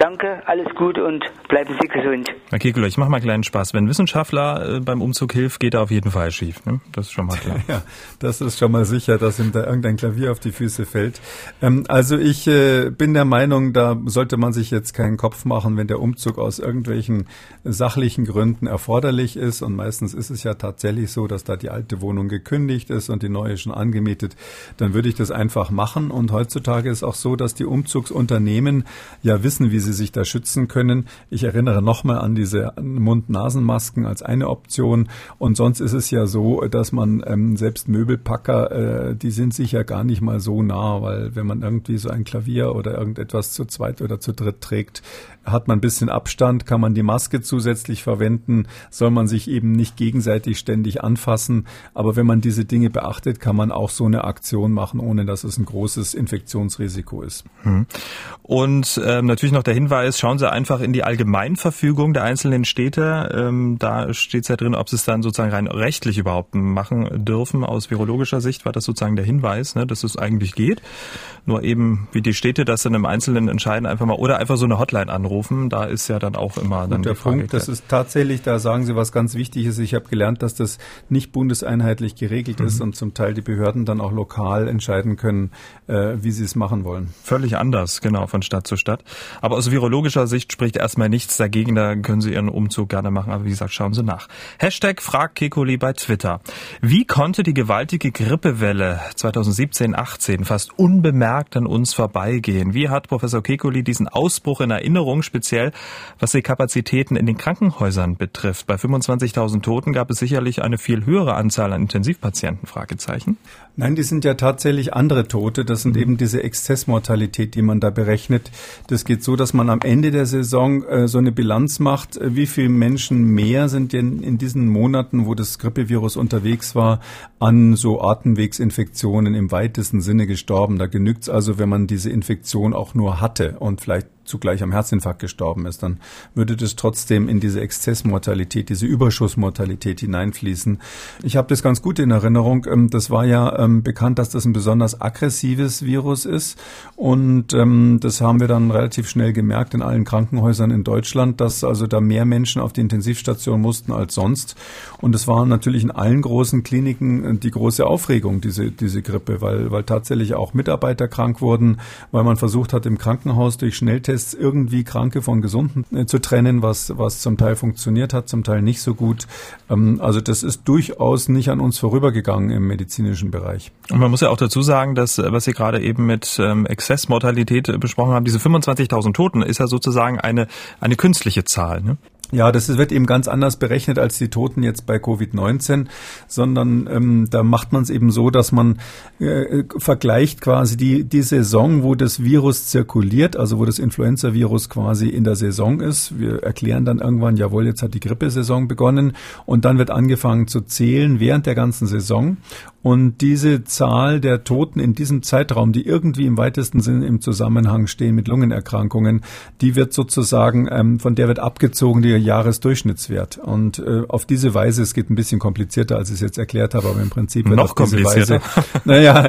Speaker 5: Danke, alles Gute und bleiben Sie gesund.
Speaker 1: Herr Kekeler, ich mache mal einen kleinen Spaß. Wenn Wissenschaftler äh, beim Umzug hilft, geht er auf jeden Fall schief. Ne? Das ist schon mal klar.
Speaker 2: ja, das ist schon mal sicher, dass ihm da irgendein Klavier auf die Füße fällt. Ähm, also ich äh, bin der Meinung, da sollte man sich jetzt keinen Kopf machen, wenn der Umzug aus irgendwelchen sachlichen Gründen erforderlich ist. Und meistens ist es ja tatsächlich so, dass da die alte Wohnung gekündigt ist und die neue schon angemietet. Dann würde ich das einfach machen. Und heutzutage ist auch so, dass die Umzugsunternehmen ja wissen, wie sie sie sich da schützen können. Ich erinnere nochmal an diese Mund-Nasen-Masken als eine Option. Und sonst ist es ja so, dass man ähm, selbst Möbelpacker, äh, die sind sich ja gar nicht mal so nah, weil wenn man irgendwie so ein Klavier oder irgendetwas zu zweit oder zu dritt trägt, hat man ein bisschen Abstand, kann man die Maske zusätzlich verwenden, soll man sich eben nicht gegenseitig ständig anfassen. Aber wenn man diese Dinge beachtet, kann man auch so eine Aktion machen, ohne dass es ein großes Infektionsrisiko ist. Hm.
Speaker 1: Und ähm, natürlich noch der Hinweis, schauen Sie einfach in die Allgemeinverfügung der einzelnen Städte. Ähm, da steht es ja drin, ob Sie es dann sozusagen rein rechtlich überhaupt machen dürfen. Aus virologischer Sicht war das sozusagen der Hinweis, ne, dass es eigentlich geht. Nur eben, wie die Städte das dann im Einzelnen entscheiden, einfach mal oder einfach so eine Hotline anrufen. Da ist ja dann auch immer dann
Speaker 2: der Punkt, das ist tatsächlich, da sagen Sie was ganz Wichtiges. Ich habe gelernt, dass das nicht bundeseinheitlich geregelt mhm. ist und zum Teil die Behörden dann auch lokal entscheiden können, äh, wie sie es machen wollen.
Speaker 1: Völlig anders, genau, von Stadt zu Stadt. Aber aus virologischer Sicht spricht erstmal nichts dagegen. Da können Sie Ihren Umzug gerne machen. Aber wie gesagt, schauen Sie nach. Hashtag Frag Kekoli bei Twitter. Wie konnte die gewaltige Grippewelle 2017-18 fast unbemerkt an uns vorbeigehen? Wie hat Professor Kekoli diesen Ausbruch in Erinnerung, speziell was die Kapazitäten in den Krankenhäusern betrifft? Bei 25.000 Toten gab es sicherlich eine viel höhere Anzahl an Intensivpatienten? Fragezeichen.
Speaker 2: Nein, die sind ja tatsächlich andere Tote. Das sind eben diese Exzessmortalität, die man da berechnet. Das geht so, dass man am Ende der Saison äh, so eine Bilanz macht, äh, wie viele Menschen mehr sind denn in diesen Monaten, wo das Grippevirus unterwegs war, an so Atemwegsinfektionen im weitesten Sinne gestorben. Da genügt es also, wenn man diese Infektion auch nur hatte und vielleicht zugleich am Herzinfarkt gestorben ist, dann würde das trotzdem in diese Exzessmortalität, diese Überschussmortalität hineinfließen. Ich habe das ganz gut in Erinnerung. Ähm, das war ja ähm, bekannt, dass das ein besonders aggressives Virus ist. Und ähm, das haben wir dann relativ schnell gemerkt in allen Krankenhäusern in Deutschland, dass also da mehr Menschen auf die Intensivstation mussten als sonst. Und es war natürlich in allen großen Kliniken äh, die große Aufregung, diese, diese Grippe, weil, weil tatsächlich auch Mitarbeiter krank wurden, weil man versucht hat, im Krankenhaus durch Schnelltests Tests irgendwie Kranke von Gesunden äh, zu trennen, was, was zum Teil funktioniert hat, zum Teil nicht so gut. Ähm, also das ist durchaus nicht an uns vorübergegangen im medizinischen Bereich.
Speaker 1: Und man muss ja auch dazu sagen, dass, äh, was Sie gerade eben mit ähm, Exzessmortalität besprochen haben, diese 25.000 Toten ist ja sozusagen eine, eine künstliche Zahl. Ne?
Speaker 2: Ja, das wird eben ganz anders berechnet als die Toten jetzt bei Covid-19, sondern ähm, da macht man es eben so, dass man äh, vergleicht quasi die, die Saison, wo das Virus zirkuliert, also wo das Influenza-Virus quasi in der Saison ist. Wir erklären dann irgendwann, jawohl, jetzt hat die Grippesaison begonnen und dann wird angefangen zu zählen während der ganzen Saison. Und diese Zahl der Toten in diesem Zeitraum, die irgendwie im weitesten Sinne im Zusammenhang stehen mit Lungenerkrankungen, die wird sozusagen, ähm, von der wird abgezogen der Jahresdurchschnittswert. Und äh, auf diese Weise, es geht ein bisschen komplizierter, als ich es jetzt erklärt habe, aber im Prinzip wird
Speaker 1: noch
Speaker 2: auf diese Weise. Naja,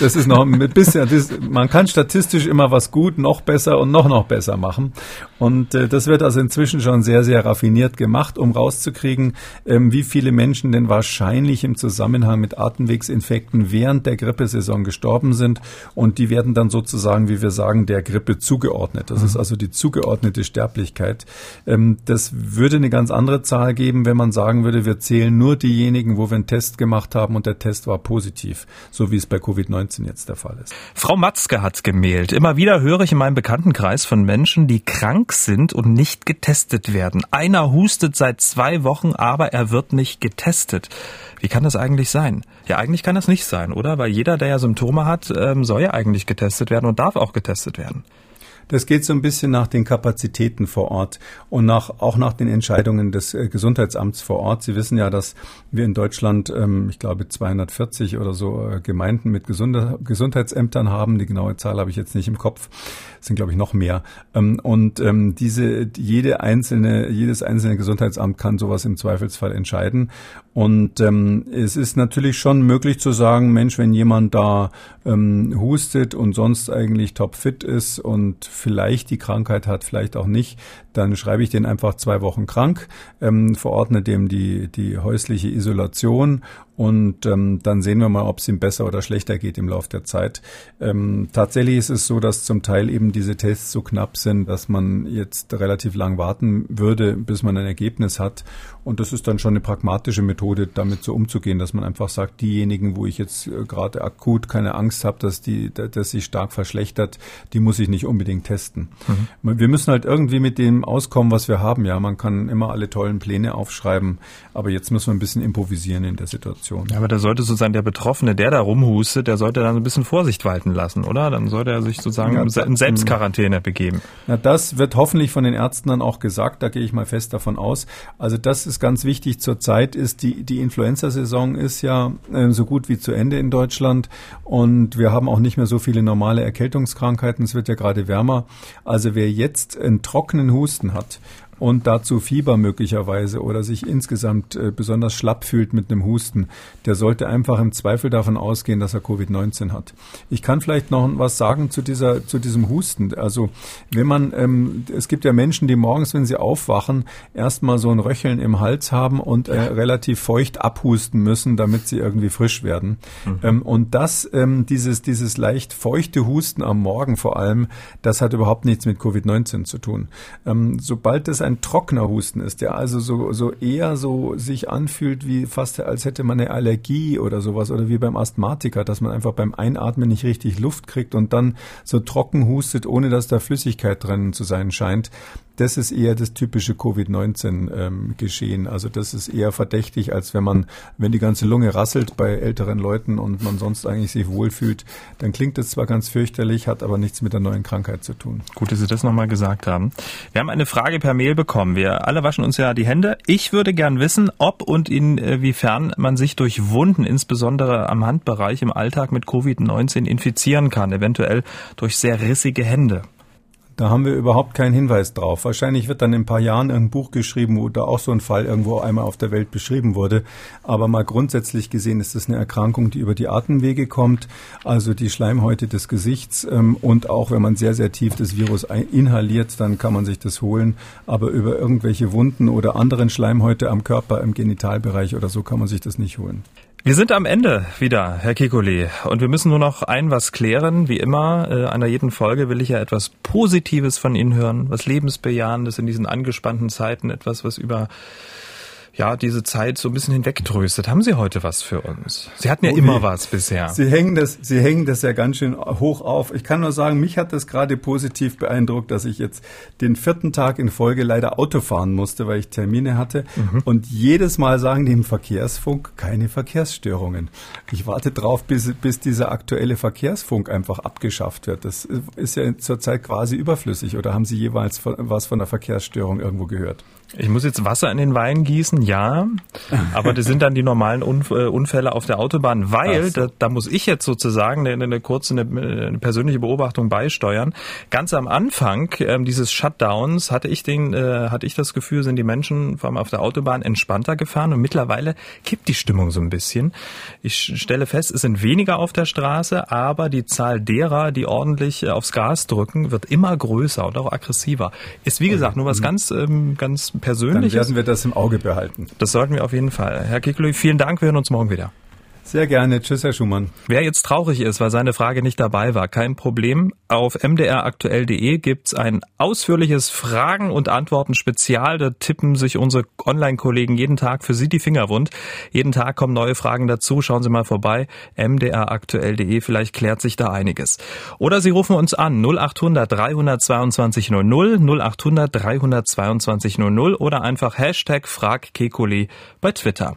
Speaker 2: das ist noch ein bisschen, das, man kann statistisch immer was gut, noch besser und noch noch besser machen. Und äh, das wird also inzwischen schon sehr, sehr raffiniert gemacht, um rauszukriegen, ähm, wie viele Menschen denn wahrscheinlich im Zusammenhang mit Atemwegsinfekten während der Grippesaison gestorben sind. Und die werden dann sozusagen, wie wir sagen, der Grippe zugeordnet. Das mhm. ist also die zugeordnete Sterblichkeit. Ähm, das würde eine ganz andere Zahl geben, wenn man sagen würde, wir zählen nur diejenigen, wo wir einen Test gemacht haben und der Test war positiv, so wie es bei Covid-19 jetzt der Fall ist.
Speaker 1: Frau Matzke hat gemailt. Immer wieder höre ich in meinem Bekanntenkreis von Menschen, die krank sind und nicht getestet werden. Einer hustet seit zwei Wochen, aber er wird nicht getestet. Wie kann das eigentlich sein? Ja, eigentlich kann das nicht sein, oder? Weil jeder, der ja Symptome hat, ähm, soll ja eigentlich getestet werden und darf auch getestet werden.
Speaker 2: Das geht so ein bisschen nach den Kapazitäten vor Ort und nach, auch nach den Entscheidungen des äh, Gesundheitsamts vor Ort. Sie wissen ja, dass wir in Deutschland, ähm, ich glaube, 240 oder so äh, Gemeinden mit Gesundheitsämtern haben. Die genaue Zahl habe ich jetzt nicht im Kopf. Es sind, glaube ich, noch mehr. Ähm, und ähm, diese, jede einzelne, jedes einzelne Gesundheitsamt kann sowas im Zweifelsfall entscheiden. Und ähm, es ist natürlich schon möglich zu sagen, Mensch, wenn jemand da ähm, hustet und sonst eigentlich topfit ist und vielleicht die Krankheit hat, vielleicht auch nicht, dann schreibe ich den einfach zwei Wochen krank, ähm, verordne dem die, die häusliche Isolation und ähm, dann sehen wir mal, ob es ihm besser oder schlechter geht im Laufe der Zeit. Ähm, tatsächlich ist es so, dass zum Teil eben diese Tests so knapp sind, dass man jetzt relativ lang warten würde, bis man ein Ergebnis hat. Und das ist dann schon eine pragmatische Methode, damit so umzugehen, dass man einfach sagt, diejenigen, wo ich jetzt äh, gerade akut keine Angst habe, dass die, dass sich stark verschlechtert, die muss ich nicht unbedingt testen. Mhm. Wir müssen halt irgendwie mit dem auskommen, was wir haben. Ja, man kann immer alle tollen Pläne aufschreiben, aber jetzt müssen wir ein bisschen improvisieren in der Situation.
Speaker 1: Ja, aber da sollte sozusagen der Betroffene, der da rumhustet, der sollte dann ein bisschen Vorsicht walten lassen, oder? Dann sollte er sich sozusagen ja, in Selbstquarantäne begeben.
Speaker 2: Ja, das wird hoffentlich von den Ärzten dann auch gesagt, da gehe ich mal fest davon aus. Also das ist ganz wichtig zurzeit ist, die, die Influenza-Saison ist ja äh, so gut wie zu Ende in Deutschland und wir haben auch nicht mehr so viele normale Erkältungskrankheiten. Es wird ja gerade wärmer. Also wer jetzt einen trockenen Husten hat und dazu Fieber möglicherweise oder sich insgesamt äh, besonders schlapp fühlt mit einem Husten, der sollte einfach im Zweifel davon ausgehen, dass er Covid-19 hat. Ich kann vielleicht noch was sagen zu dieser, zu diesem Husten. Also wenn man, ähm, es gibt ja Menschen, die morgens, wenn sie aufwachen, erstmal so ein Röcheln im Hals haben und äh, relativ feucht abhusten müssen, damit sie irgendwie frisch werden. Mhm. Ähm, und das, ähm, dieses, dieses leicht feuchte Husten am Morgen vor allem, das hat überhaupt nichts mit Covid-19 zu tun. Ähm, sobald es ein ein trockener Husten ist, der also so, so eher so sich anfühlt, wie fast als hätte man eine Allergie oder sowas oder wie beim Asthmatiker, dass man einfach beim Einatmen nicht richtig Luft kriegt und dann so trocken hustet, ohne dass da Flüssigkeit drin zu sein scheint das ist eher das typische Covid-19-Geschehen. Ähm, also das ist eher verdächtig, als wenn man, wenn die ganze Lunge rasselt bei älteren Leuten und man sonst eigentlich sich wohlfühlt, dann klingt das zwar ganz fürchterlich, hat aber nichts mit der neuen Krankheit zu tun.
Speaker 1: Gut, dass Sie das nochmal gesagt haben. Wir haben eine Frage per Mail bekommen. Wir alle waschen uns ja die Hände. Ich würde gern wissen, ob und inwiefern man sich durch Wunden, insbesondere am Handbereich im Alltag mit Covid-19 infizieren kann, eventuell durch sehr rissige Hände.
Speaker 2: Da haben wir überhaupt keinen Hinweis drauf. Wahrscheinlich wird dann in ein paar Jahren ein Buch geschrieben, wo da auch so ein Fall irgendwo einmal auf der Welt beschrieben wurde. Aber mal grundsätzlich gesehen ist es eine Erkrankung, die über die Atemwege kommt, also die Schleimhäute des Gesichts. Ähm, und auch wenn man sehr, sehr tief das Virus inhaliert, dann kann man sich das holen. Aber über irgendwelche Wunden oder anderen Schleimhäute am Körper, im Genitalbereich oder so kann man sich das nicht holen.
Speaker 1: Wir sind am Ende wieder, Herr Kikuli, und wir müssen nur noch ein was klären. Wie immer, äh, einer jeden Folge will ich ja etwas Positives von Ihnen hören, was Lebensbejahendes in diesen angespannten Zeiten, etwas, was über ja, diese Zeit so ein bisschen hinwegtröstet. Haben Sie heute was für uns? Sie hatten ja oh, immer was bisher.
Speaker 2: Sie hängen das, Sie hängen das ja ganz schön hoch auf. Ich kann nur sagen, mich hat das gerade positiv beeindruckt, dass ich jetzt den vierten Tag in Folge leider Auto fahren musste, weil ich Termine hatte. Mhm. Und jedes Mal sagen die im Verkehrsfunk keine Verkehrsstörungen. Ich warte drauf, bis, bis dieser aktuelle Verkehrsfunk einfach abgeschafft wird. Das ist ja zurzeit quasi überflüssig. Oder haben Sie jeweils was von der Verkehrsstörung irgendwo gehört?
Speaker 1: Ich muss jetzt Wasser in den Wein gießen, ja, aber das sind dann die normalen äh, Unfälle auf der Autobahn, weil so. da, da, muss ich jetzt sozusagen eine, eine kurze eine, eine, persönliche Beobachtung beisteuern. Ganz am Anfang ähm, dieses Shutdowns hatte ich den äh, hatte ich das Gefühl, sind die Menschen vor allem auf der Autobahn entspannter gefahren und mittlerweile kippt die Stimmung so ein bisschen. Ich stelle fest, es sind weniger auf der Straße, aber die Zahl derer, die ordentlich äh, aufs Gas drücken, wird immer größer und auch aggressiver. Ist wie gesagt nur was mhm. ganz ähm, ganz persönlich.
Speaker 2: Dann werden wir das im Auge behalten.
Speaker 1: Das sollten wir auf jeden Fall. Herr Kikli, vielen Dank. Wir hören uns morgen wieder.
Speaker 2: Sehr gerne. Tschüss, Herr Schumann.
Speaker 1: Wer jetzt traurig ist, weil seine Frage nicht dabei war, kein Problem. Auf mdraktuell.de gibt's ein ausführliches Fragen- und Antworten-Spezial. Da tippen sich unsere Online-Kollegen jeden Tag für Sie die Finger wund. Jeden Tag kommen neue Fragen dazu. Schauen Sie mal vorbei. mdraktuell.de. Vielleicht klärt sich da einiges. Oder Sie rufen uns an 0800 322 00 0800 322 00 oder einfach Hashtag Frag Kekuli bei Twitter.